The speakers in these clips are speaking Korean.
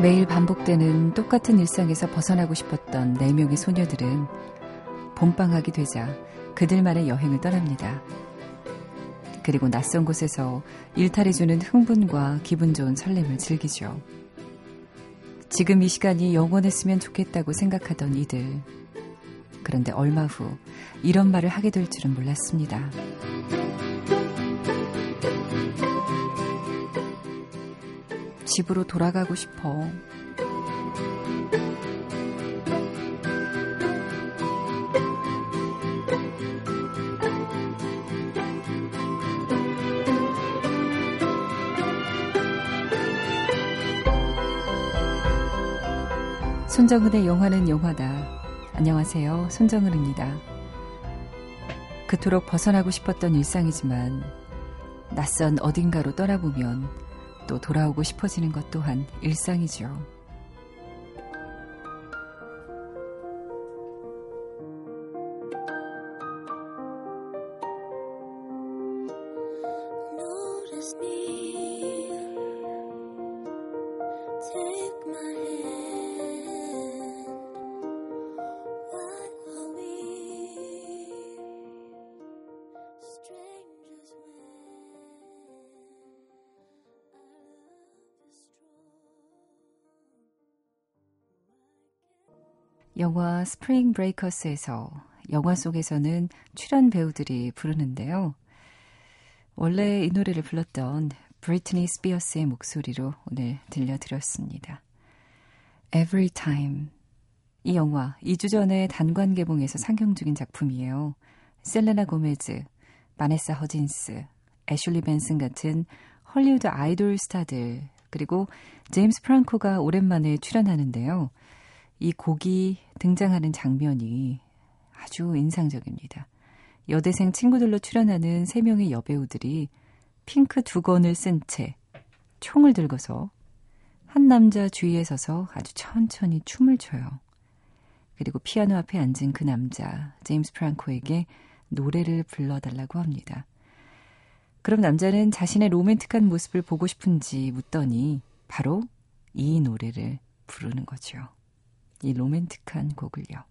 매일 반복되는 똑같은 일상에서 벗어나고 싶었던 네 명의 소녀들은 봄방학이 되자 그들만의 여행을 떠납니다. 그리고 낯선 곳에서 일탈해주는 흥분과 기분 좋은 설렘을 즐기죠. 지금 이 시간이 영원했으면 좋겠다고 생각하던 이들. 그런데 얼마 후 이런 말을 하게 될 줄은 몰랐습니다. 집으로 돌아가고 싶어. 손정은의 영화는 영화다. 안녕하세요. 손정은입니다. 그토록 벗어나고 싶었던 일상이지만 낯선 어딘가로 떠나보면 또 돌아오고 싶어지는 것 또한 일상이죠. 영화 Spring Breakers에서 영화 속에서는 출연 배우들이 부르는데요. 원래 이 노래를 불렀던 브리트니 스피어스의 목소리로 오늘 들려드렸습니다. Everytime. 이 영화 2주 전에 단관 개봉해서 상영 중인 작품이에요. 셀레나 고메즈, 바네사 허진스, 애슐리 벤슨 같은 헐리우드 아이돌 스타들, 그리고 제임스 프랑코가 오랜만에 출연하는데요. 이 곡이 등장하는 장면이 아주 인상적입니다. 여대생 친구들로 출연하는 세 명의 여배우들이 핑크 두건을 쓴 채 총을 들고서 한 남자 주위에 서서 아주 천천히 춤을 춰요. 그리고 피아노 앞에 앉은 그 남자, 제임스 프랑코에게 노래를 불러달라고 합니다. 그럼 남자는 자신의 로맨틱한 모습을 보고 싶은지 묻더니 바로 이 노래를 부르는 거죠. 이 로맨틱한 곡을요.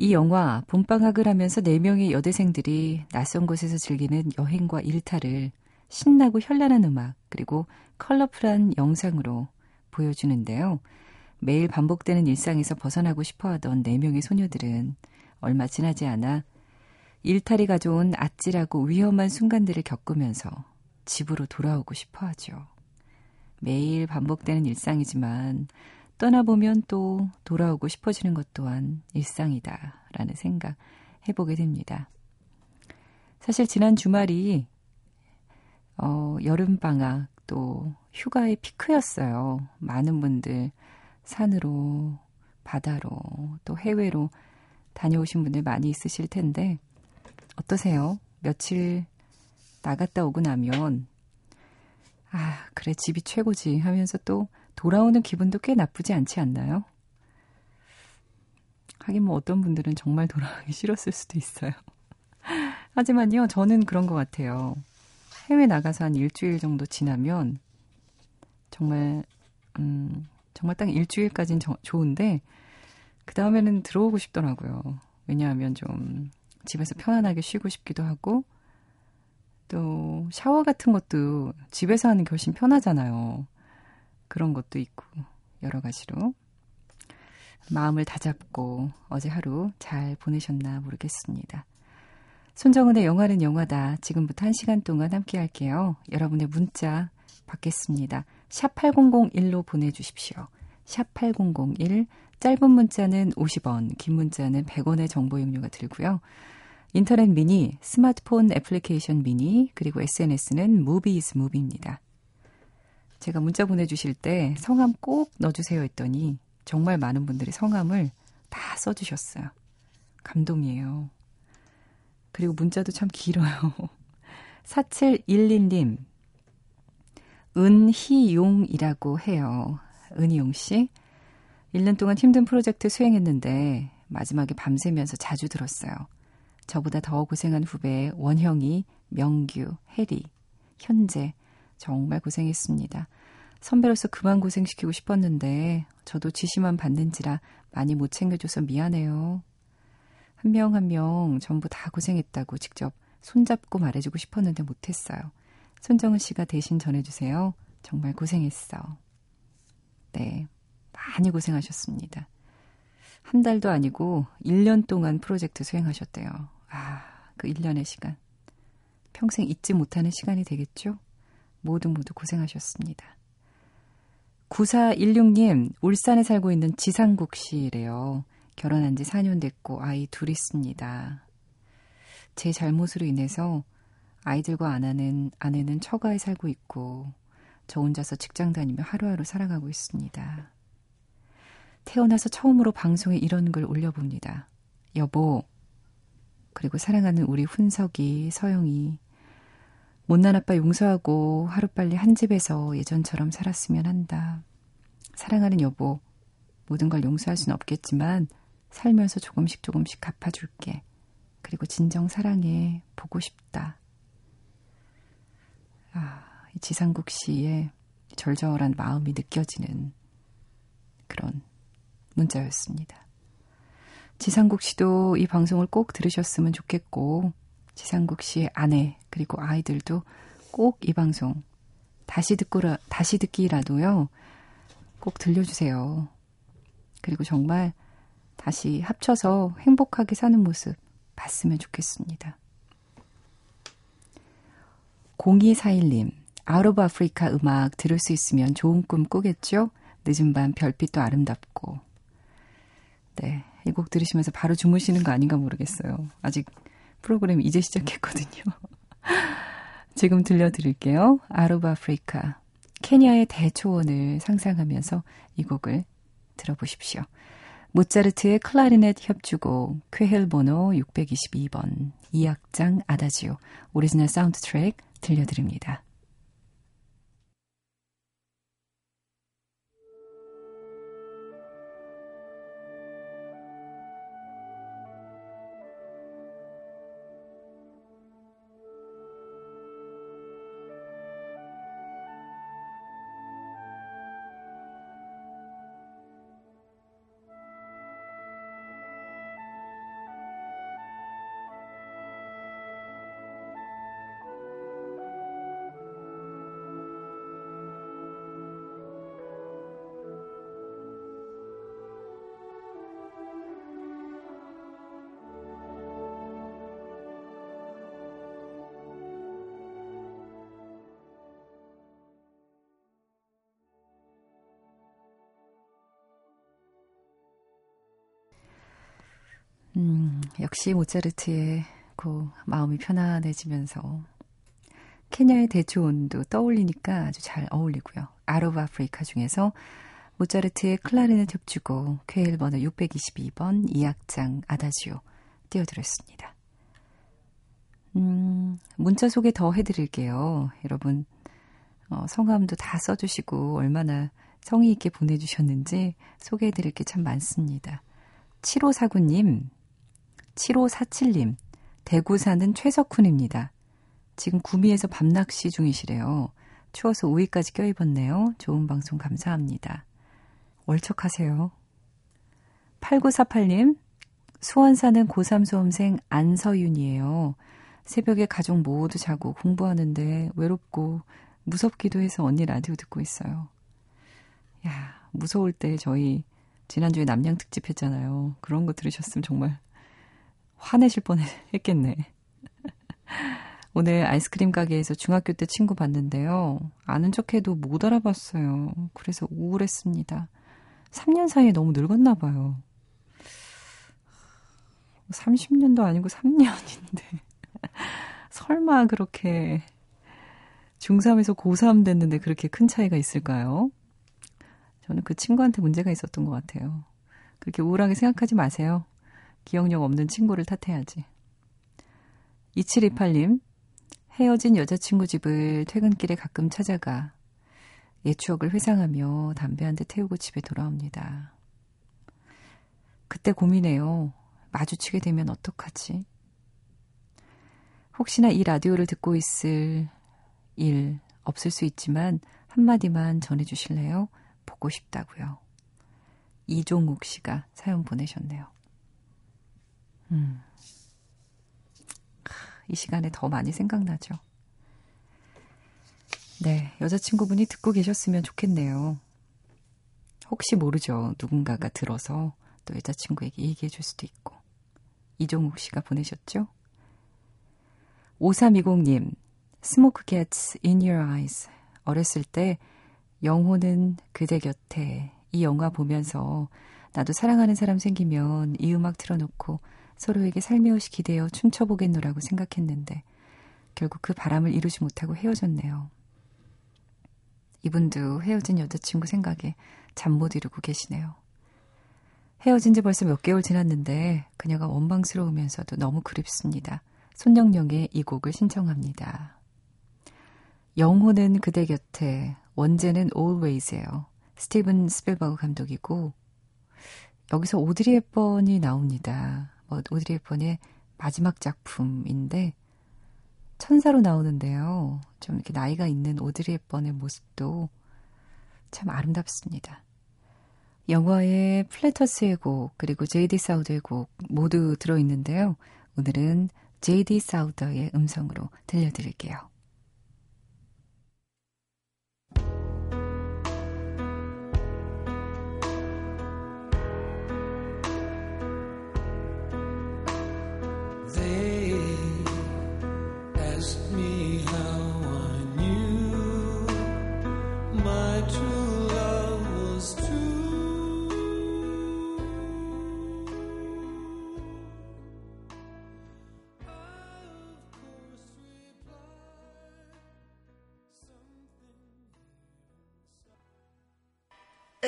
이 영화 봄방학을 하면서 4명의 여대생들이 낯선 곳에서 즐기는 여행과 일탈을 신나고 현란한 음악 그리고 컬러풀한 영상으로 보여주는데요. 매일 반복되는 일상에서 벗어나고 싶어하던 4명의 소녀들은 얼마 지나지 않아 일탈이 가져온 아찔하고 위험한 순간들을 겪으면서 집으로 돌아오고 싶어 하죠. 매일 반복되는 일상이지만 떠나보면 또 돌아오고 싶어지는 것 또한 일상이다라는 생각 해보게 됩니다. 사실 지난 주말이 어, 여름방학 또 휴가의 피크였어요. 많은 분들 산으로, 바다로, 또 해외로 다녀오신 분들 많이 있으실 텐데, 어떠세요? 며칠 나갔다 오고 나면, 아, 그래, 집이 최고지 하면서 또 돌아오는 기분도 꽤 나쁘지 않지 않나요? 하긴 뭐 어떤 분들은 정말 돌아가기 싫었을 수도 있어요. 하지만요, 저는 그런 것 같아요. 해외 나가서 한 일주일 정도 지나면 정말, 음, 정말 딱 일주일까지는 저, 좋은데, 그 다음에는 들어오고 싶더라고요. 왜냐하면 좀 집에서 편안하게 쉬고 싶기도 하고, 또 샤워 같은 것도 집에서 하는 게 훨씬 편하잖아요. 그런 것도 있고 여러 가지로 마음을 다잡고 어제 하루 잘 보내셨나 모르겠습니다. 손정은의 영화는 영화다. 지금부터 1시간 동안 함께 할게요. 여러분의 문자 받겠습니다. 샵 8001로 보내주십시오. 샵 8001, 짧은 문자는 50원, 긴 문자는 100원의 정보 용료가 들고요. 인터넷 미니, 스마트폰 애플리케이션 미니, 그리고 SNS는 무비즈 무비입니다. 제가 문자 보내주실 때 성함 꼭 넣어주세요 했더니 정말 많은 분들이 성함을 다 써주셨어요. 감동이에요. 그리고 문자도 참 길어요. 4711님, 은희용이라고 해요. 은희용 씨. 1년 동안 힘든 프로젝트 수행했는데 마지막에 밤새면서 자주 들었어요. 저보다 더 고생한 후배 원형이, 명규, 해리, 현재 정말 고생했습니다. 선배로서 그만 고생시키고 싶었는데 저도 지시만 받는지라 많이 못 챙겨줘서 미안해요. 한명 한 명 전부 다 고생했다고 직접 손잡고 말해주고 싶었는데 못했어요. 손정은 씨가 대신 전해주세요. 정말 고생했어. 네. 많이 고생하셨습니다. 한 달도 아니고 1년 동안 프로젝트 수행하셨대요. 아, 그 1년의 시간. 평생 잊지 못하는 시간이 되겠죠? 모두 모두 고생하셨습니다. 9416님, 울산에 살고 있는 지상국 씨래요. 결혼한 지 4년 됐고 아이 둘 있습니다. 제 잘못으로 인해서 아이들과 아내는, 아내는 처가에 살고 있고 저 혼자서 직장 다니며 하루하루 살아가고 있습니다. 태어나서 처음으로 방송에 이런 글 올려봅니다. 여보, 그리고 사랑하는 우리 훈석이, 서영이, 못난 아빠 용서하고 하루빨리 한 집에서 예전처럼 살았으면 한다. 사랑하는 여보, 모든 걸 용서할 수는 없겠지만 살면서 조금씩 조금씩 갚아줄게. 그리고 진정 사랑해. 보고 싶다. 아, 이 지상국 씨의 절절한 마음이 느껴지는 그런 문자였습니다. 지상국 씨도 이 방송을 꼭 들으셨으면 좋겠고, 지상국 씨의 아내 그리고 아이들도 꼭 이 방송 다시 듣고라 다시 듣기라도요. 꼭 들려주세요. 그리고 정말 다시 합쳐서 행복하게 사는 모습 봤으면 좋겠습니다. 0241님, Out of Africa 음악 들을 수 있으면 좋은 꿈 꾸겠죠? 늦은 밤 별빛도 아름답고. 네, 이 곡 들으시면서 바로 주무시는 거 아닌가 모르겠어요. 아직 프로그램 이제 시작했거든요. 지금 들려드릴게요. Out of Africa. 케냐의 대초원을 상상하면서 이 곡을 들어보십시오. 모차르트의 클라리넷 협주곡 쾨헬 번호 622번 2악장 아다지오 오리지널 사운드 트랙 들려드립니다. 음, 역시 모차르트의 그 마음이 편안해지면서 케냐의 대초온도 떠올리니까 아주 잘 어울리고요. 아로브 아프리카 중에서 모차르트의 클라리넷 협주곡 쾌일 번호 622번 2악장 아다지오 띄워드렸습니다. 음, 문자 소개 더 해드릴게요. 여러분, 어, 성함도 다 써주시고 얼마나 성의 있게 보내주셨는지 소개해드릴 게 참 많습니다. 7549님, 7547님, 대구 사는 최석훈입니다. 지금 구미에서 밤낚시 중이시래요. 추워서 우위까지 껴입었네요. 좋은 방송 감사합니다. 월척하세요. 8948님, 수원 사는 고3 수험생 안서윤이에요. 새벽에 가족 모두 자고 공부하는데 외롭고 무섭기도 해서 언니 라디오 듣고 있어요. 야, 무서울 때 저희 지난주에 남양 특집 했잖아요. 그런 거 들으셨으면 정말 화내실 뻔 했겠네. 오늘 아이스크림 가게에서 중학교 때 친구 봤는데요. 아는 척해도 못 알아봤어요. 그래서 우울했습니다. 3년 사이에 너무 늙었나 봐요. 30년도 아니고 3년인데. 설마 그렇게 중3에서 고3 됐는데 그렇게 큰 차이가 있을까요? 저는 그 친구한테 문제가 있었던 것 같아요. 그렇게 우울하게 생각하지 마세요. 기억력 없는 친구를 탓해야지. 2728님, 헤어진 여자친구 집을 퇴근길에 가끔 찾아가 옛 추억을 회상하며 담배 한 대 태우고 집에 돌아옵니다. 그때 고민해요. 마주치게 되면 어떡하지? 혹시나 이 라디오를 듣고 있을 일 없을 수 있지만 한마디만 전해주실래요? 보고 싶다고요. 이종욱 씨가 사연 보내셨네요. 음. 이 시간에 더 많이 생각나죠. 네, 여자친구분이 듣고 계셨으면 좋겠네요. 혹시 모르죠. 누군가가 들어서 또 여자친구에게 얘기해 줄 수도 있고. 이종욱 씨가 보내셨죠? 5320님, Smoke gets in your eyes. 어렸을 때 영혼은 그대 곁에 이 영화 보면서 나도 사랑하는 사람 생기면 이 음악 틀어놓고 서로에게 살며시 기대어 춤춰보겠노라고 생각했는데 결국 그 바람을 이루지 못하고 헤어졌네요. 이분도 헤어진 여자친구 생각에 잠 못 이루고 계시네요. 헤어진 지 벌써 몇 개월 지났는데 그녀가 원망스러우면서도 너무 그립습니다. 손영영의 이 곡을 신청합니다. 영혼은 그대 곁에, 원제는 always예요. 스티븐 스필버그 감독이고 여기서 오드리 헵번이 나옵니다. 뭐 오드리 헵번의 마지막 작품인데 천사로 나오는데요. 좀 이렇게 나이가 있는 오드리 헵번의 모습도 참 아름답습니다. 영화의 플래터스의 곡 그리고 제이디 사우더의 곡 모두 들어있는데요. 오늘은 제이디 사우더의 음성으로 들려드릴게요.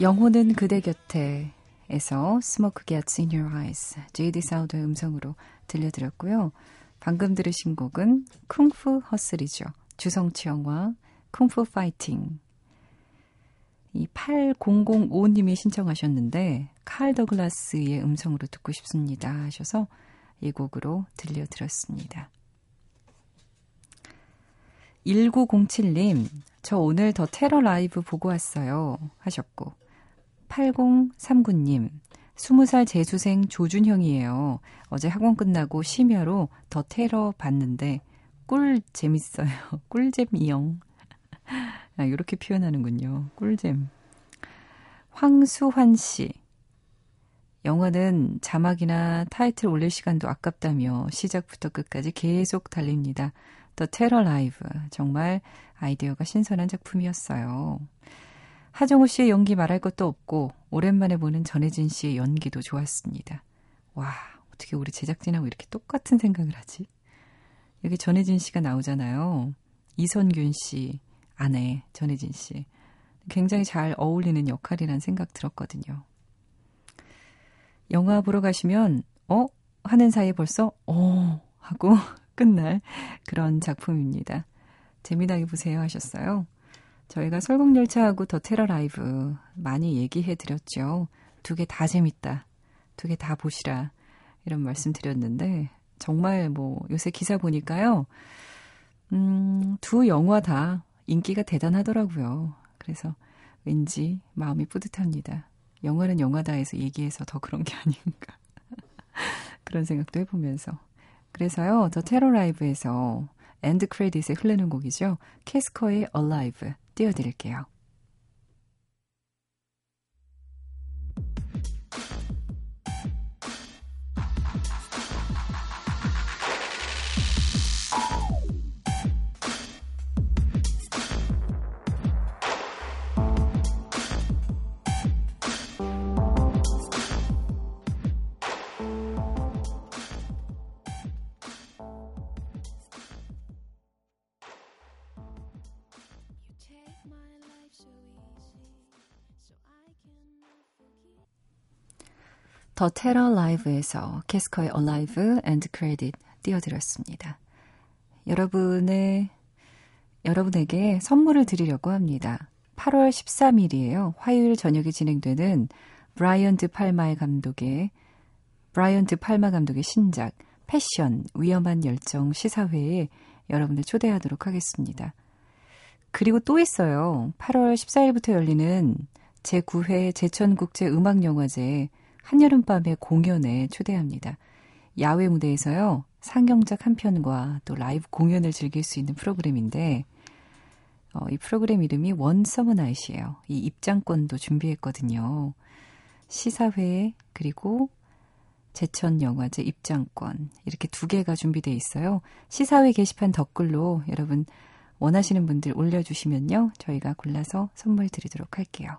영혼은 그대 곁에에서 Smoke Gets in Your Eyes JD 사우드의 음성으로 들려드렸고요. 방금 들으신 곡은 쿵푸 허슬이죠. 주성치 영화 쿵푸 파이팅 이 8005님이 신청하셨는데 칼 더글라스의 음성으로 듣고 싶습니다 하셔서 이 곡으로 들려드렸습니다. 1907님, 저 오늘 더 테러 라이브 보고 왔어요. 하셨고, 8039님, 20살 재수생 조준형이에요. 어제 학원 끝나고 심야로 더 테러 봤는데 꿀 재밌어요. 꿀잼이영. 아, 이렇게 표현하는군요. 꿀잼. 황수환 씨. 영화는 자막이나 타이틀 올릴 시간도 아깝다며 시작부터 끝까지 계속 달립니다. 더 테러 라이브. 정말 아이디어가 신선한 작품이었어요. 하정우 씨의 연기 말할 것도 없고 오랜만에 보는 전혜진 씨의 연기도 좋았습니다. 와, 어떻게 우리 제작진하고 이렇게 똑같은 생각을 하지? 여기 전혜진 씨가 나오잖아요. 이선균 씨 아내 전혜진 씨. 굉장히 잘 어울리는 역할이란 생각 들었거든요. 영화 보러 가시면 어? 하는 사이에 벌써 어 하고 끝날 그런 작품입니다. 재미나게 보세요 하셨어요. 저희가 설국열차하고 더 테러 라이브 많이 얘기해 드렸죠. 두 개 다 재밌다. 두 개 다 보시라. 이런 말씀 드렸는데, 정말 뭐 요새 기사 보니까요. 음, 두 영화 다 인기가 대단하더라고요. 그래서 왠지 마음이 뿌듯합니다. 영화는 영화다 해서 얘기해서 더 그런 게 아닌가. 그런 생각도 해보면서. 그래서요, 더 테러 라이브에서 end credit에 흐르는 곡이죠. 캐스커의 Alive 띄워드릴게요. 더 테러 라이브에서 캐스커의 Alive end credit 띄워드렸습니다. 여러분의, 여러분에게 선물을 드리려고 합니다. 8월 13일이에요. 화요일 저녁에 진행되는 브라이언 드 팔마의 감독의 브라이언 드 팔마 감독의 신작 Passion 위험한 열정 시사회에 여러분들 초대하도록 하겠습니다. 그리고 또 있어요. 8월 14일부터 열리는 제9회 제천국제 음악영화제 한여름밤의 공연에 초대합니다. 야외 무대에서요. 상영작 한 편과 또 라이브 공연을 즐길 수 있는 프로그램인데 어, 이 프로그램 이름이 One Summer Night이에요. 이 입장권도 준비했거든요. 시사회 그리고 제천 영화제 입장권 이렇게 두 개가 준비돼 있어요. 시사회 게시판 댓글로 여러분 원하시는 분들 올려주시면요 저희가 골라서 선물 드리도록 할게요.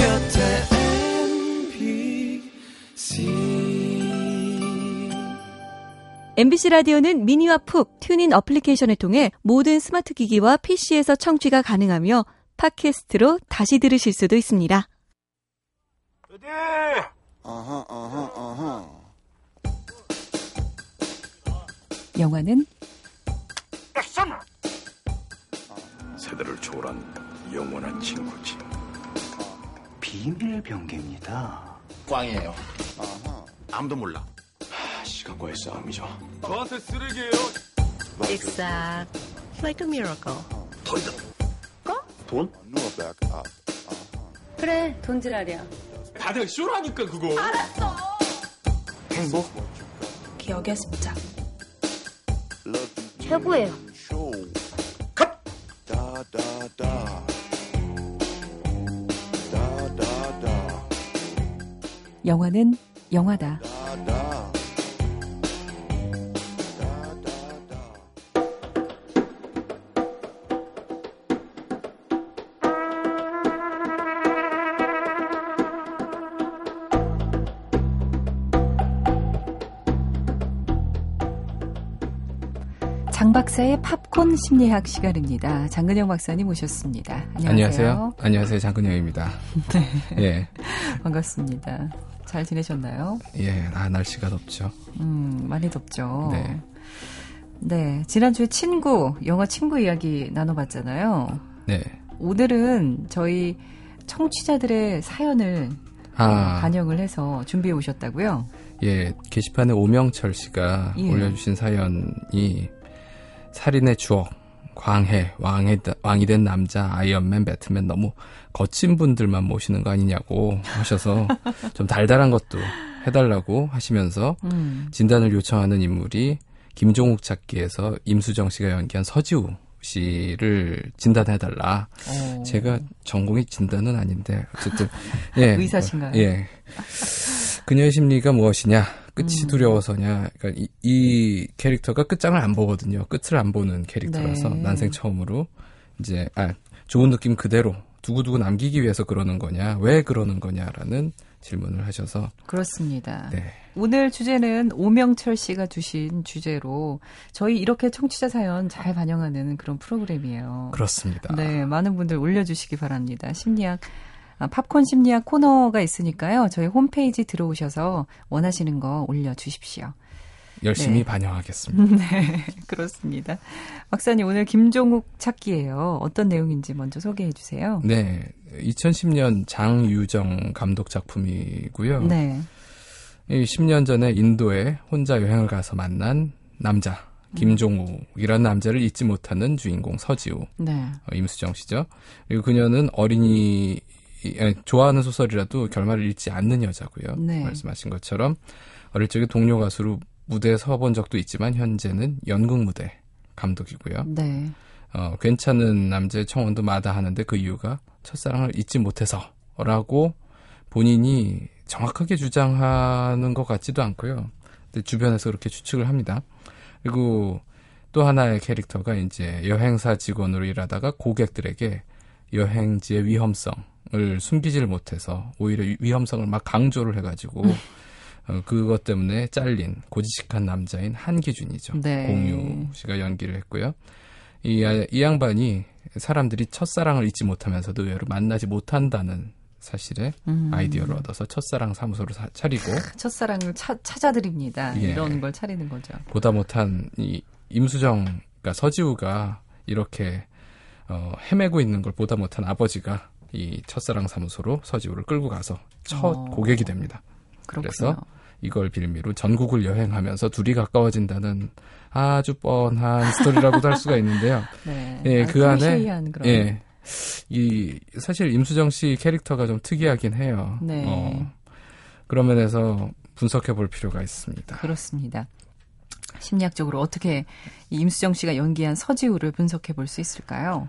MBC 라디오는 미니와 푹 튜닝 어플리케이션을 통해 모든 스마트 기기와 PC에서 청취가 가능하며 팟캐스트로 다시 들으실 수도 있습니다. Uh-huh, uh-huh, uh-huh. 영화는 세대를 초월한 영원한 친구지. 비밀 병기입니다. 꽝이에요. 아무도 몰라. 하, 시간과의 싸움이죠. 저한테 쓰레기예요. Exact. Like a miracle. A back up. 그래, 돈지랄이야. 다들 쇼라니까 그거. 행복? 기억의 you 최고예요. show. Da da da. Da da da. 영화는 영화다. 박사의 팝콘 심리학 시간입니다. 장근영 박사님 오셨습니다. 안녕하세요. 안녕하세요. 안녕하세요. 장근영입니다. 예. 반갑습니다. 잘 지내셨나요? 예. 아, 날씨가 덥죠. 음, 많이 덥죠. 네. 네, 지난주에 친구, 영화 친구 이야기 나눠봤잖아요. 네. 오늘은 저희 청취자들의 사연을 아, 반영을 해서 준비해 오셨다고요? 예. 게시판에 오명철 씨가 예. 올려주신 사연이 살인의 추억, 광해, 왕이, 왕이 된 남자, 아이언맨, 배트맨 너무 거친 분들만 모시는 거 아니냐고 하셔서 좀 달달한 것도 해달라고 하시면서 음, 진단을 요청하는 인물이 김종욱 찾기에서 임수정 씨가 연기한 서지우 씨를 진단해달라. 어, 제가 전공이 진단은 아닌데 어쨌든 예 의사신가요? 예 그녀의 심리가 무엇이냐 끝이 음. 두려워서냐 그러니까 이, 이 캐릭터가 끝장을 안 보거든요 끝을 안 보는 캐릭터라서 네. 난생 처음으로 이제 아 좋은 느낌 그대로 두고두고 남기기 위해서 그러는 거냐 왜 그러는 거냐라는 질문을 하셔서 그렇습니다. 네 오늘 주제는 오명철 씨가 주신 주제로 저희 이렇게 청취자 사연 잘 반영하는 그런 프로그램이에요. 그렇습니다 네, 많은 분들 올려주시기 바랍니다. 심리학, 아, 팝콘 심리학 코너가 있으니까요. 저희 홈페이지 들어오셔서 원하시는 거 올려주십시오. 열심히 네. 반영하겠습니다 네, 그렇습니다. 박사님, 오늘 김종욱 찾기예요. 어떤 내용인지 먼저 소개해 주세요. 네 2010년 장유정 감독 작품이고요 네. 이 10년 전에 인도에 혼자 여행을 가서 만난 남자 김종욱이라는 남자를 잊지 못하는 주인공 서지우 네. 어, 임수정 씨죠. 그리고 그녀는 어린이 에, 좋아하는 소설이라도 결말을 읽지 않는 여자고요. 네. 말씀하신 것처럼 어릴 적에 동료 가수로 무대에 서본 적도 있지만 현재는 연극 무대 감독이고요. 네. 어, 괜찮은 남자의 청혼도 마다하는데 그 이유가 첫사랑을 잊지 못해서라고 본인이 정확하게 주장하는 것 같지도 않고요. 근데 주변에서 그렇게 추측을 합니다. 그리고 또 하나의 캐릭터가 이제 여행사 직원으로 일하다가 고객들에게 여행지의 위험성 을 숨기지를 못해서 오히려 위- 위험성을 막 강조를 해가지고 어, 그것 때문에 잘린 고지식한 남자인 한기준이죠. 네. 공유 씨가 연기를 했고요. 이, 아- 이 양반이 사람들이 첫사랑을 잊지 못하면서도 의외로 만나지 못한다는 사실에 음. 아이디어를 얻어서 첫사랑 사무소를 사- 차리고 첫사랑을 차, 찾아드립니다. 예. 이런 걸 차리는 거죠. 보다 못한 이 임수정, 그러니까 서지우가 이렇게 어, 헤매고 있는 걸 보다 못한 아버지가 이 첫사랑 사무소로 서지우를 끌고 가서 첫 어. 고객이 됩니다. 그렇군요. 그래서 이걸 빌미로 전국을 여행하면서 둘이 가까워진다는 아주 뻔한 스토리라고도 할 수가 있는데요. 네. 예, 아, 그 안에. 예. 이 사실 임수정 씨 캐릭터가 좀 특이하긴 해요. 네. 어, 그런 면에서 분석해 볼 필요가 있습니다. 그렇습니다. 심리학적으로 어떻게 이 임수정 씨가 연기한 서지우를 분석해 볼 수 있을까요?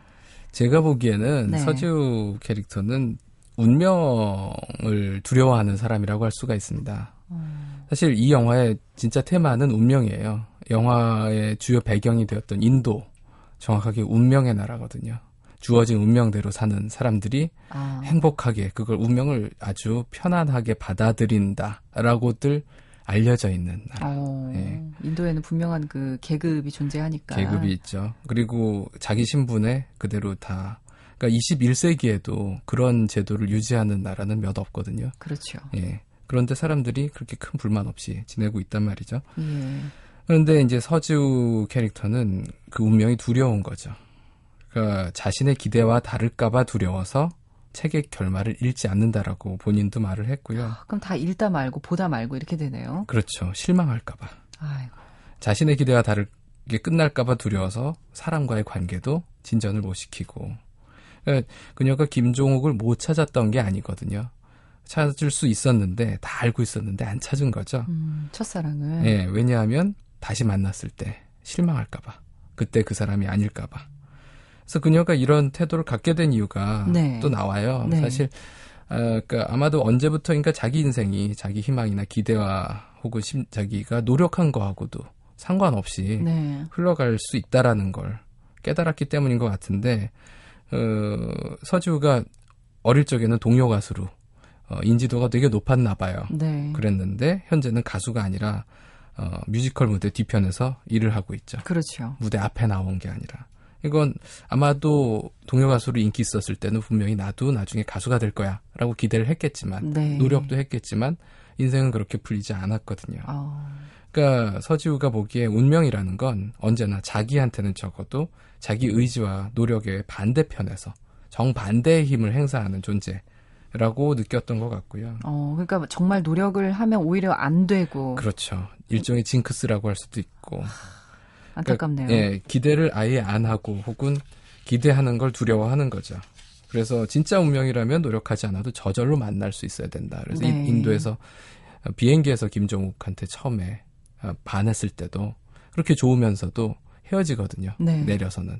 제가 보기에는 네. 서지우 캐릭터는 운명을 두려워하는 사람이라고 할 수가 있습니다. 음. 사실 이 영화의 진짜 테마는 운명이에요. 영화의 주요 배경이 되었던 인도, 정확하게 운명의 나라거든요. 주어진 운명대로 사는 사람들이 아, 행복하게 그걸 운명을 아주 편안하게 받아들인다라고들 알려져 있는 나라. 어, 예. 인도에는 분명한 그 계급이 존재하니까. 계급이 있죠. 그리고 자기 신분에 그대로 다 그러니까 21세기에도 그런 제도를 유지하는 나라는 몇 없거든요. 그렇죠. 예. 그런데 사람들이 그렇게 큰 불만 없이 지내고 있단 말이죠. 예. 그런데 이제 서지우 캐릭터는 그 운명이 두려운 거죠. 그러니까 자신의 기대와 다를까봐 두려워서 책의 결말을 읽지 않는다라고 본인도 말을 했고요. 그럼 다 읽다 말고 보다 말고 이렇게 되네요. 그렇죠. 실망할까봐. 아이고. 자신의 기대와 다르게 끝날까봐 두려워서 사람과의 관계도 진전을 못 시키고. 그러니까 그녀가 김종욱을 못 찾았던 게 아니거든요. 찾을 수 있었는데 다 알고 있었는데 안 찾은 거죠. 음, 첫사랑을. 예, 왜냐하면 다시 만났을 때 실망할까봐. 그때 그 사람이 아닐까봐. 그래서 그녀가 이런 태도를 갖게 된 이유가 네. 또 나와요. 네. 사실, 아, 그러니까 아마도 언제부터인가 자기 인생이 자기 희망이나 기대와 혹은 심- 자기가 노력한 거하고도 상관없이 네. 흘러갈 수 있다라는 걸 깨달았기 때문인 것 같은데, 어, 서지우가 어릴 적에는 동요 가수로 어, 인지도가 되게 높았나 봐요. 네. 그랬는데 현재는 가수가 아니라 어, 뮤지컬 무대 뒤편에서 일을 하고 있죠. 그렇죠. 무대 앞에 나온 게 아니라 이건 아마도 동요 가수로 인기 있었을 때는 분명히 나도 나중에 가수가 될 거야라고 기대를 했겠지만 네. 노력도 했겠지만 인생은 그렇게 풀리지 않았거든요. 어, 그러니까 서지우가 보기에 운명이라는 건 언제나 자기한테는 적어도 자기 의지와 노력의 반대편에서 정반대의 힘을 행사하는 존재 라고 느꼈던 것 같고요. 어, 그러니까 정말 노력을 하면 오히려 안 되고 그렇죠. 일종의 징크스라고 할 수도 있고. 안타깝네요. 예, 기대를 아예 안 하고 혹은 기대하는 걸 두려워하는 거죠. 그래서 진짜 운명이라면 노력하지 않아도 저절로 만날 수 있어야 된다. 그래서 네. 인- 인도에서 비행기에서 김종욱한테 처음에 어, 반했을 때도 그렇게 좋으면서도 헤어지거든요. 네. 내려서는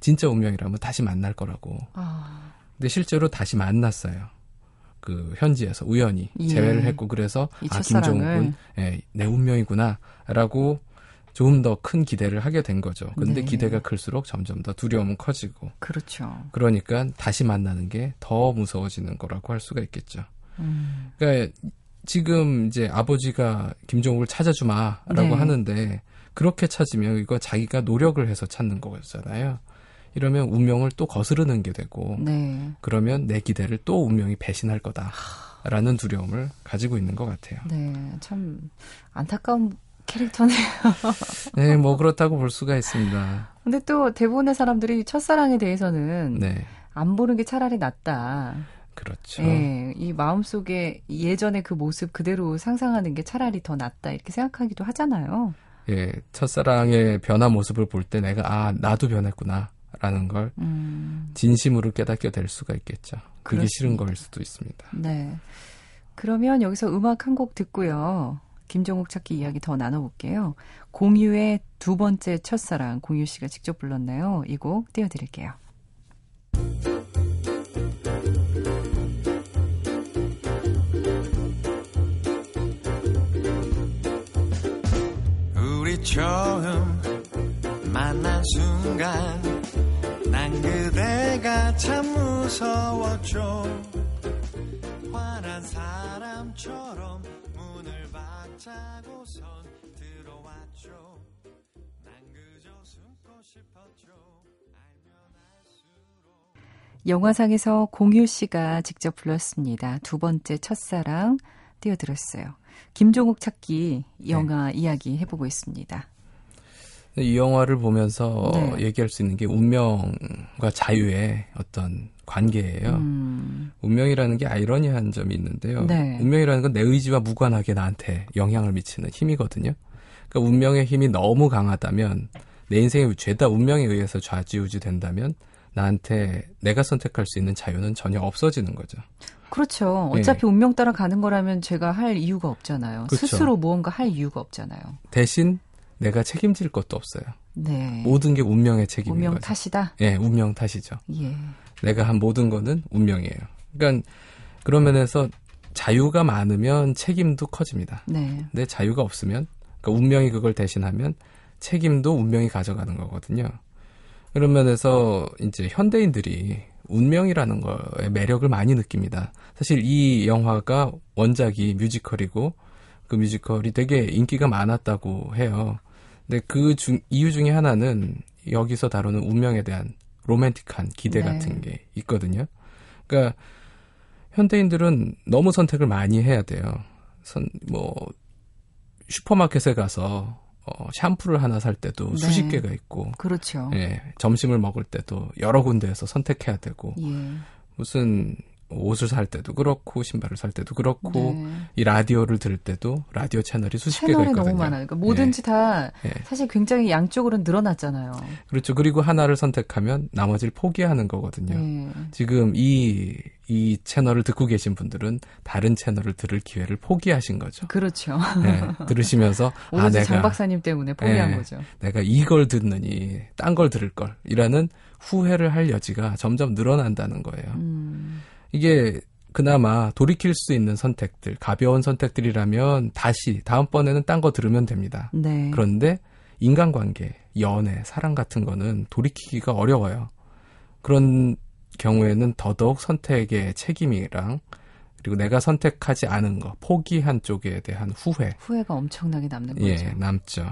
진짜 운명이라면 다시 만날 거라고. 아, 근데 실제로 다시 만났어요. 그 현지에서 우연히 예. 재회를 했고 그래서 이 아. 김종욱은 예, 내 운명이구나라고 좀더큰 기대를 하게 된 거죠. 근데 네. 기대가 클수록 점점 더 두려움은 커지고 그렇죠. 그러니까 다시 만나는 게 더 무서워지는 거라고 할 수가 있겠죠. 음, 그러니까 지금 이제 아버지가 김종욱을 찾아주마라고 네. 하는데 그렇게 찾으면 이거 자기가 노력을 해서 찾는 거잖아요. 이러면 운명을 또 거스르는 게 되고 네. 그러면 내 기대를 또 운명이 배신할 거다라는 두려움을 가지고 있는 것 같아요. 네. 참 안타까운 캐릭터네요. 네, 뭐 그렇다고 볼 수가 있습니다. 근데 또 대부분의 사람들이 첫사랑에 대해서는 네, 안 보는 게 차라리 낫다. 그렇죠. 예, 이 마음속에 예전의 그 모습 그대로 상상하는 게 차라리 더 낫다 이렇게 생각하기도 하잖아요. 예, 첫사랑의 변화 모습을 볼 때 내가 아 나도 변했구나라는 걸 음, 진심으로 깨닫게 될 수가 있겠죠. 그게 그렇습니다. 싫은 거일 수도 있습니다. 네. 그러면 여기서 음악 한 곡 듣고요. 김종욱 찾기 이야기 더 나눠볼게요. 공유의 두 번째 첫사랑 공유 씨가 직접 불렀네요. 이 곡 띄워드릴게요. 우리 처음 만난 순간 난 그대가 참 무서웠죠 화난 사람처럼 문을 박차고선 들어왔죠 난 그저 숨고 싶었죠 알면 알수록 영화상에서 공유 씨가 직접 불렀습니다. 두 번째 첫사랑 띄워드렸어요. 김종욱 찾기 영화 이야기 해보고 있습니다. 이 영화를 보면서 네. 얘기할 수 있는 게 운명과 자유의 어떤 관계예요. 음, 운명이라는 게 아이러니한 점이 있는데요. 네. 운명이라는 건 내 의지와 무관하게 나한테 영향을 미치는 힘이거든요. 그러니까 운명의 힘이 너무 강하다면 내 인생이 죄다 운명에 의해서 좌지우지 된다면 나한테 내가 선택할 수 있는 자유는 전혀 없어지는 거죠. 그렇죠. 네. 어차피 운명 따라 가는 거라면 제가 할 이유가 없잖아요. 그렇죠. 스스로 무언가 할 이유가 없잖아요. 대신 내가 책임질 것도 없어요. 네. 모든 게 운명의 책임인 운명 거죠. 탓이다. 예, 운명 탓이죠. 예. 내가 한 모든 거는 운명이에요. 그러니까 그런 면에서 자유가 많으면 책임도 커집니다. 네. 근데 자유가 없으면 그러니까 운명이 그걸 대신하면 책임도 운명이 가져가는 거거든요. 그런 면에서 이제 현대인들이 운명이라는 거에 매력을 많이 느낍니다. 사실 이 영화가 원작이 뮤지컬이고 그 뮤지컬이 되게 인기가 많았다고 해요. 근데 그 중, 이유 중에 하나는 여기서 다루는 운명에 대한 로맨틱한 기대 네. 같은 게 있거든요. 그러니까 현대인들은 너무 선택을 많이 해야 돼요. 선, 뭐, 슈퍼마켓에 가서 어, 샴푸를 하나 살 때도 네. 수십 개가 있고, 그렇죠. 예, 점심을 먹을 때도 여러 군데에서 선택해야 되고, 예. 무슨 옷을 살 때도 그렇고, 신발을 살 때도 그렇고, 네. 이 라디오를 들을 때도 라디오 채널이 수십 개가 채널이 있거든요. 너무 많아요. 그러니까 뭐든지 다 예. 사실 굉장히 양쪽으로 늘어났잖아요. 그렇죠. 그리고 하나를 선택하면 나머지를 포기하는 거거든요. 예. 지금 이, 이 채널을 듣고 계신 분들은 다른 채널을 들을 기회를 포기하신 거죠. 그렇죠. 네, 들으시면서 아 오로지 장 내가 박사님 때문에 포기한 예. 거죠. 내가 이걸 듣느니 딴 걸 들을 걸 이라는 후회를 할 여지가 점점 늘어난다는 거예요. 음, 이게 그나마 돌이킬 수 있는 선택들, 가벼운 선택들이라면 다시 다음번에는 딴 거 들으면 됩니다. 네. 그런데 인간관계, 연애, 사랑 같은 거는 돌이키기가 어려워요. 그런 경우에는 더더욱 선택의 책임이랑 그리고 내가 선택하지 않은 거, 포기한 쪽에 대한 후회, 후회가 엄청나게 남는 예, 거죠. 남죠.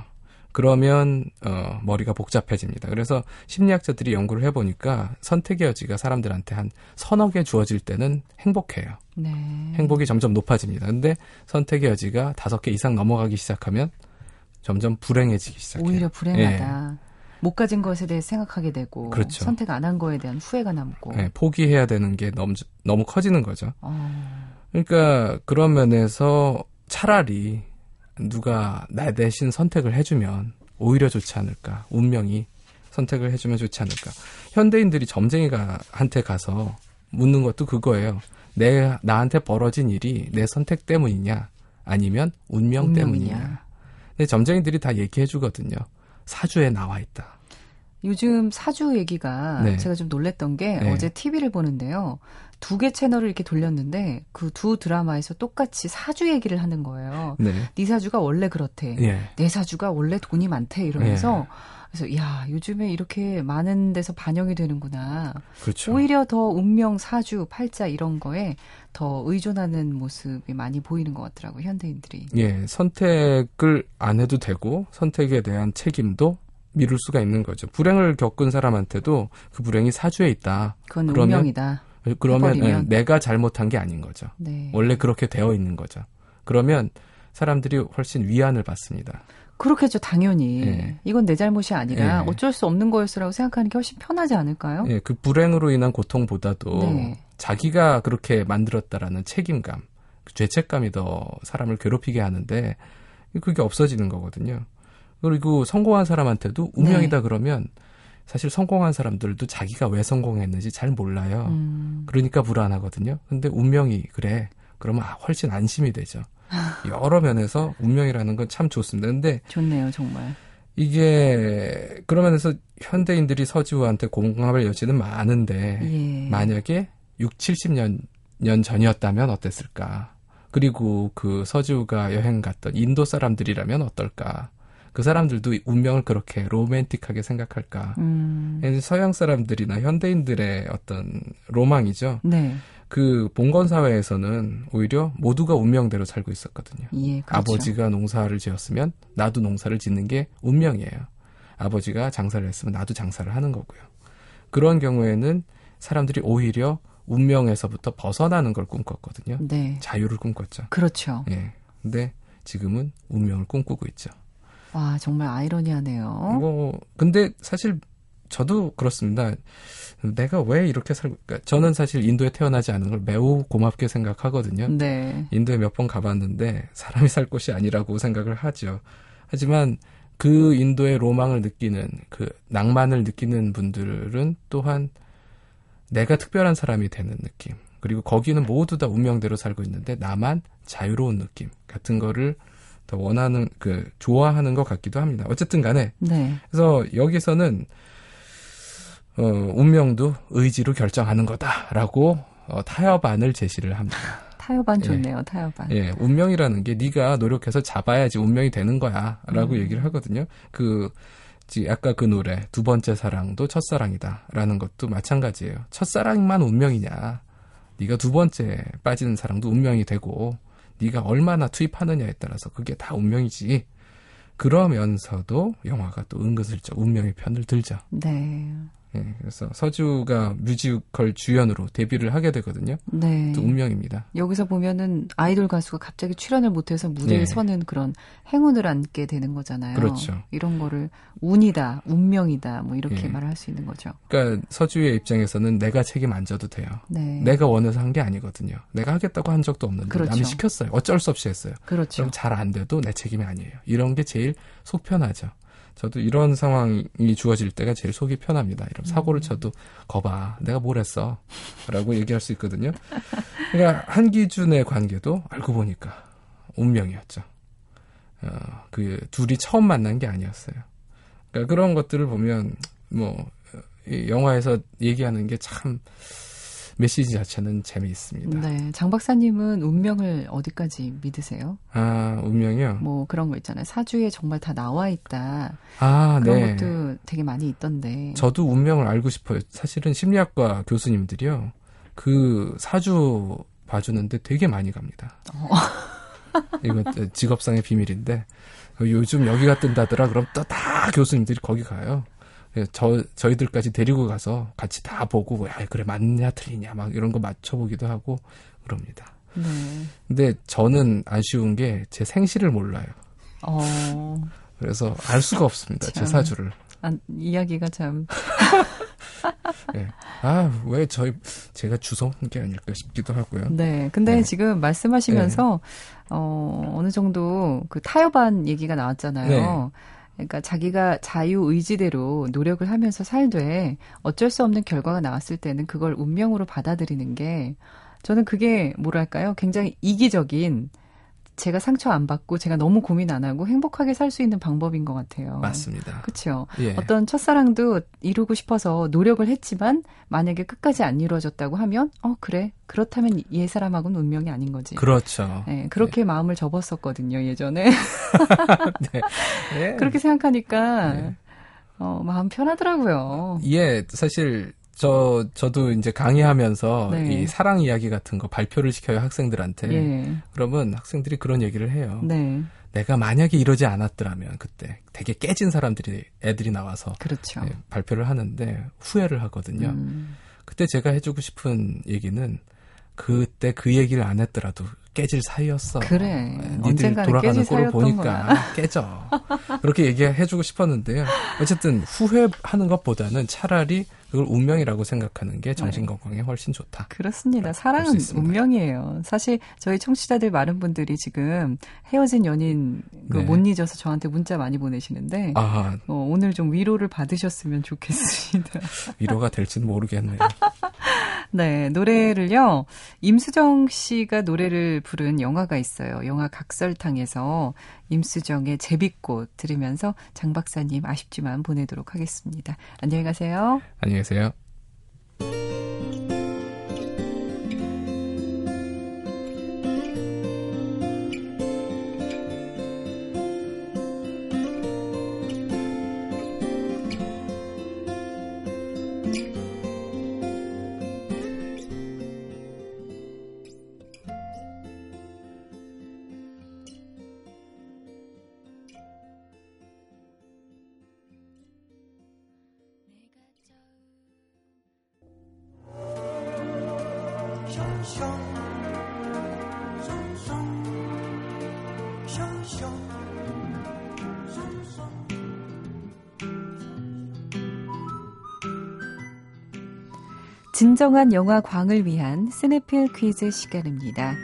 그러면 어, 머리가 복잡해집니다. 그래서 심리학자들이 연구를 해보니까 선택의 여지가 사람들한테 한 서너 개 주어질 때는 행복해요. 네. 행복이 점점 높아집니다. 근데 선택의 여지가 다섯 개 이상 넘어가기 시작하면 점점 불행해지기 시작해요. 오히려 불행하다. 못 가진 것에 대해 생각하게 되고 그렇죠. 선택 안 한 거에 대한 후회가 남고. 예, 포기해야 되는 게 너무 너무 커지는 거죠. 어, 그러니까 그런 면에서 차라리 누가 나 대신 선택을 해주면 오히려 좋지 않을까. 운명이 선택을 해주면 좋지 않을까. 현대인들이 점쟁이가 한테 가서 묻는 것도 그거예요. 내 나한테 벌어진 일이 내 선택 때문이냐, 아니면 운명 운명이냐. 때문이냐. 근데 점쟁이들이 다 얘기해 주거든요. 사주에 나와 있다. 요즘 사주 얘기가 네. 제가 좀 놀랬던 게 네. 어제 TV를 보는데요. 두 개 채널을 이렇게 돌렸는데 그 두 드라마에서 똑같이 사주 얘기를 하는 거예요. 네. 네 사주가 원래 그렇대. 예. 내 사주가 원래 돈이 많대 이러면서 그래서 야 요즘에 이렇게 많은 데서 반영이 되는구나. 그렇죠. 오히려 더 운명, 사주, 팔자 이런 거에 더 의존하는 모습이 많이 보이는 것 같더라고요 현대인들이. 예, 선택을 안 해도 되고 선택에 대한 책임도 미룰 수가 있는 거죠. 불행을 겪은 사람한테도 그 불행이 사주에 있다. 그건 운명이다. 그러면 해버리면. 예, 내가 잘못한 게 아닌 거죠. 네. 원래 그렇게 되어 있는 거죠. 그러면 사람들이 훨씬 위안을 받습니다. 그렇겠죠 당연히. 예. 이건 내 잘못이 아니라 예. 어쩔 수 없는 거였어라고 생각하는 게 훨씬 편하지 않을까요? 예, 그 불행으로 인한 고통보다도 네. 자기가 그렇게 만들었다라는 책임감, 그 죄책감이 더 사람을 괴롭히게 하는데 그게 없어지는 거거든요. 그리고 성공한 사람한테도 운명이다 네. 그러면 사실 성공한 사람들도 자기가 왜 성공했는지 잘 몰라요. 음, 그러니까 불안하거든요. 근데 운명이 그래. 그러면 아, 훨씬 안심이 되죠. 여러 면에서 운명이라는 건 참 좋습니다. 근데 좋네요 정말. 이게 그러면서 현대인들이 서지우한테 공감할 여지는 많은데 예. 만약에 6, 70년 년 전이었다면 어땠을까? 그리고 그 서지우가 여행 갔던 인도 사람들이라면 어떨까? 그 사람들도 운명을 그렇게 로맨틱하게 생각할까? 음. 서양 사람들이나 현대인들의 어떤 로망이죠. 네. 그 봉건 사회에서는 오히려 모두가 운명대로 살고 있었거든요. 예, 그렇죠. 아버지가 농사를 지었으면 나도 농사를 짓는 게 운명이에요. 아버지가 장사를 했으면 나도 장사를 하는 거고요. 그런 경우에는 사람들이 오히려 운명에서부터 벗어나는 걸 꿈꿨거든요. 네. 자유를 꿈꿨죠. 그렇죠. 예. 근데 지금은 운명을 꿈꾸고 있죠. 와, 정말 아이러니하네요. 뭐 근데 사실 저도 그렇습니다. 내가 왜 이렇게 살고 그러니까 저는 사실 인도에 태어나지 않은 걸 매우 고맙게 생각하거든요. 네. 인도에 몇 번 가봤는데 사람이 살 곳이 아니라고 생각을 하죠. 하지만 그 인도의 로망을 느끼는 그 낭만을 느끼는 분들은 또한 내가 특별한 사람이 되는 느낌. 그리고 거기는 모두 다 운명대로 살고 있는데 나만 자유로운 느낌 같은 거를 더 원하는 그 좋아하는 것 같기도 합니다. 어쨌든 간에 네. 그래서 여기서는 어, 운명도 의지로 결정하는 거다라고 어, 타협안을 제시를 합니다. 타협안 예. 좋네요, 타협안. 예, 운명이라는 게 네가 노력해서 잡아야지 운명이 되는 거야라고 음. 얘기를 하거든요. 그 지- 아까 그 노래 두 번째 사랑도 첫사랑이다라는 것도 마찬가지예요. 첫사랑만 운명이냐? 네가 두 번째 빠지는 사랑도 운명이 되고 네가 얼마나 투입하느냐에 따라서 그게 다 운명이지. 그러면서도 영화가 또 은근슬쩍 운명의 편을 들죠. 네. 예, 그래서 서주가 뮤지컬 주연으로 데뷔를 하게 되거든요. 네. 또 운명입니다. 여기서 보면은 아이돌 가수가 갑자기 출연을 못해서 무대에 예. 서는 그런 행운을 안게 되는 거잖아요. 그렇죠. 이런 거를 운이다, 운명이다, 뭐 이렇게 예. 말할 수 있는 거죠. 그러니까 서주의 입장에서는 내가 책임 안 져도 돼요. 네. 내가 원해서 한 게 아니거든요. 내가 하겠다고 한 적도 없는데 그렇죠. 남이 시켰어요. 어쩔 수 없이 했어요. 그렇죠. 그럼 잘 안 돼도 내 책임이 아니에요. 이런 게 제일 속 편하죠. 저도 이런 상황이 주어질 때가 제일 속이 편합니다. 이런 사고를 음. 쳐도 거봐 내가 뭘 했어 라고 얘기할 수 있거든요. 그러니까 한기준의 관계도 알고 보니까 운명이었죠. 어, 그 둘이 처음 만난 게 아니었어요. 그러니까 그런 것들을 보면 뭐이 영화에서 얘기하는 게 참 메시지 자체는 재미있습니다. 네. 장 박사님은 운명을 어디까지 믿으세요? 아 운명이요. 뭐 그런 거 있잖아요. 사주에 정말 다 나와 있다. 아 그런 네. 것도 되게 많이 있던데. 저도 운명을 알고 싶어요. 사실은 심리학과 교수님들이요. 그 사주 봐주는데 되게 많이 갑니다. 어. 이거 직업상의 비밀인데 요즘 여기가 뜬다더라. 그럼 또 다 교수님들이 거기 가요. 예, 저 저희들까지 데리고 가서 같이 다 보고 야 그래 맞냐 틀리냐 막 이런 거 맞춰보기도 하고 그럽니다. 네. 근데 저는 아쉬운 게 제 생시를 몰라요. 어. 그래서 알 수가 없습니다. 제 참. 사주를. 아, 이야기가 참 아, 왜 저희, 제가 주워 온 게 아닐까 싶기도 하고요. 네. 근데 네. 지금 말씀하시면서 어 어느 정도 그 타협안 얘기가 나왔잖아요. 네. 그러니까 자기가 자유 의지대로 노력을 하면서 살되 어쩔 수 없는 결과가 나왔을 때는 그걸 운명으로 받아들이는 게 저는 그게 뭐랄까요? 굉장히 이기적인 제가 상처 안 받고 제가 너무 고민 안 하고 행복하게 살 수 있는 방법인 것 같아요. 맞습니다. 그렇죠. 예. 어떤 첫사랑도 이루고 싶어서 노력을 했지만 만약에 끝까지 안 이루어졌다고 하면 어 그래 그렇다면 얘 사람하고는 운명이 아닌 거지. 그렇죠. 네, 그렇게 마음을 접었었거든요 예전에 네. 예. 그렇게 생각하니까 네. 어, 마음 편하더라고요. 예, 사실, 저, 저도 이제 강의하면서 네. 이 사랑 이야기 같은 거 발표를 시켜요, 학생들한테. 예, 그러면 학생들이 그런 얘기를 해요. 네, 내가 만약에 이러지 않았더라면 그때 되게 깨진 사람들이, 애들이 나와서 그렇죠. 예, 발표를 하는데 후회를 하거든요. 음, 그때 제가 해주고 싶은 얘기는 그때 그 얘기를 안 했더라도 깨질 사이였어. 그래. 예, 니들 돌아가는 꼴을 보니까. 깨져. 그렇게 얘기해주고 싶었는데요. 어쨌든 후회하는 것보다는 차라리 그걸 운명이라고 생각하는 게 정신 건강에 훨씬 좋다. 그렇습니다. 사랑은. 운명이에요. 사실 저희 청취자들 많은 분들이 지금 헤어진 연인 그 네. 못 잊어서 저한테 문자 많이 보내시는데 아 어, 오늘 좀 위로를 받으셨으면 좋겠습니다. 위로가 될지는 모르겠네요. 네, 노래를요. 임수정 씨가 노래를 부른 영화가 있어요. 영화 각설탕에서 임수정의 제비꽃 들으면서 장 박사님 아쉽지만 보내도록 하겠습니다. 안녕히 가세요. 안녕히 계 세요. 진정한 영화 광을 위한 시네필 퀴즈 시간입니다.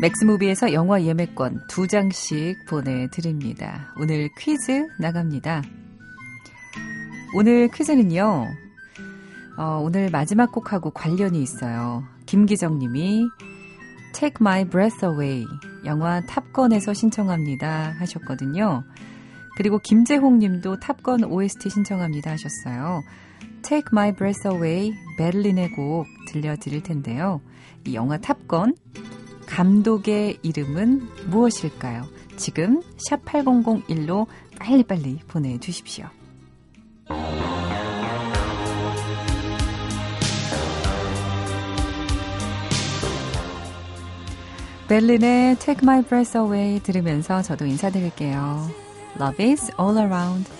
맥스무비에서 영화 예매권 두 장씩 보내드립니다. 오늘 퀴즈 나갑니다. 오늘 퀴즈는요, 어, 오늘 마지막 곡하고 관련이 있어요. 김기정 님이 Take My Breath Away 영화 Top Gun에서 신청합니다 하셨거든요. 그리고 김재홍 님도 Top Gun OST 신청합니다 하셨어요. Take My Breath Away 베를린의 곡 들려드릴 텐데요. 이 영화 탑건 감독의 이름은 무엇일까요? 지금 샵 8001로 빨리빨리 보내주십시오. 베를린의 Take My Breath Away 들으면서 저도 인사드릴게요. Love is all around.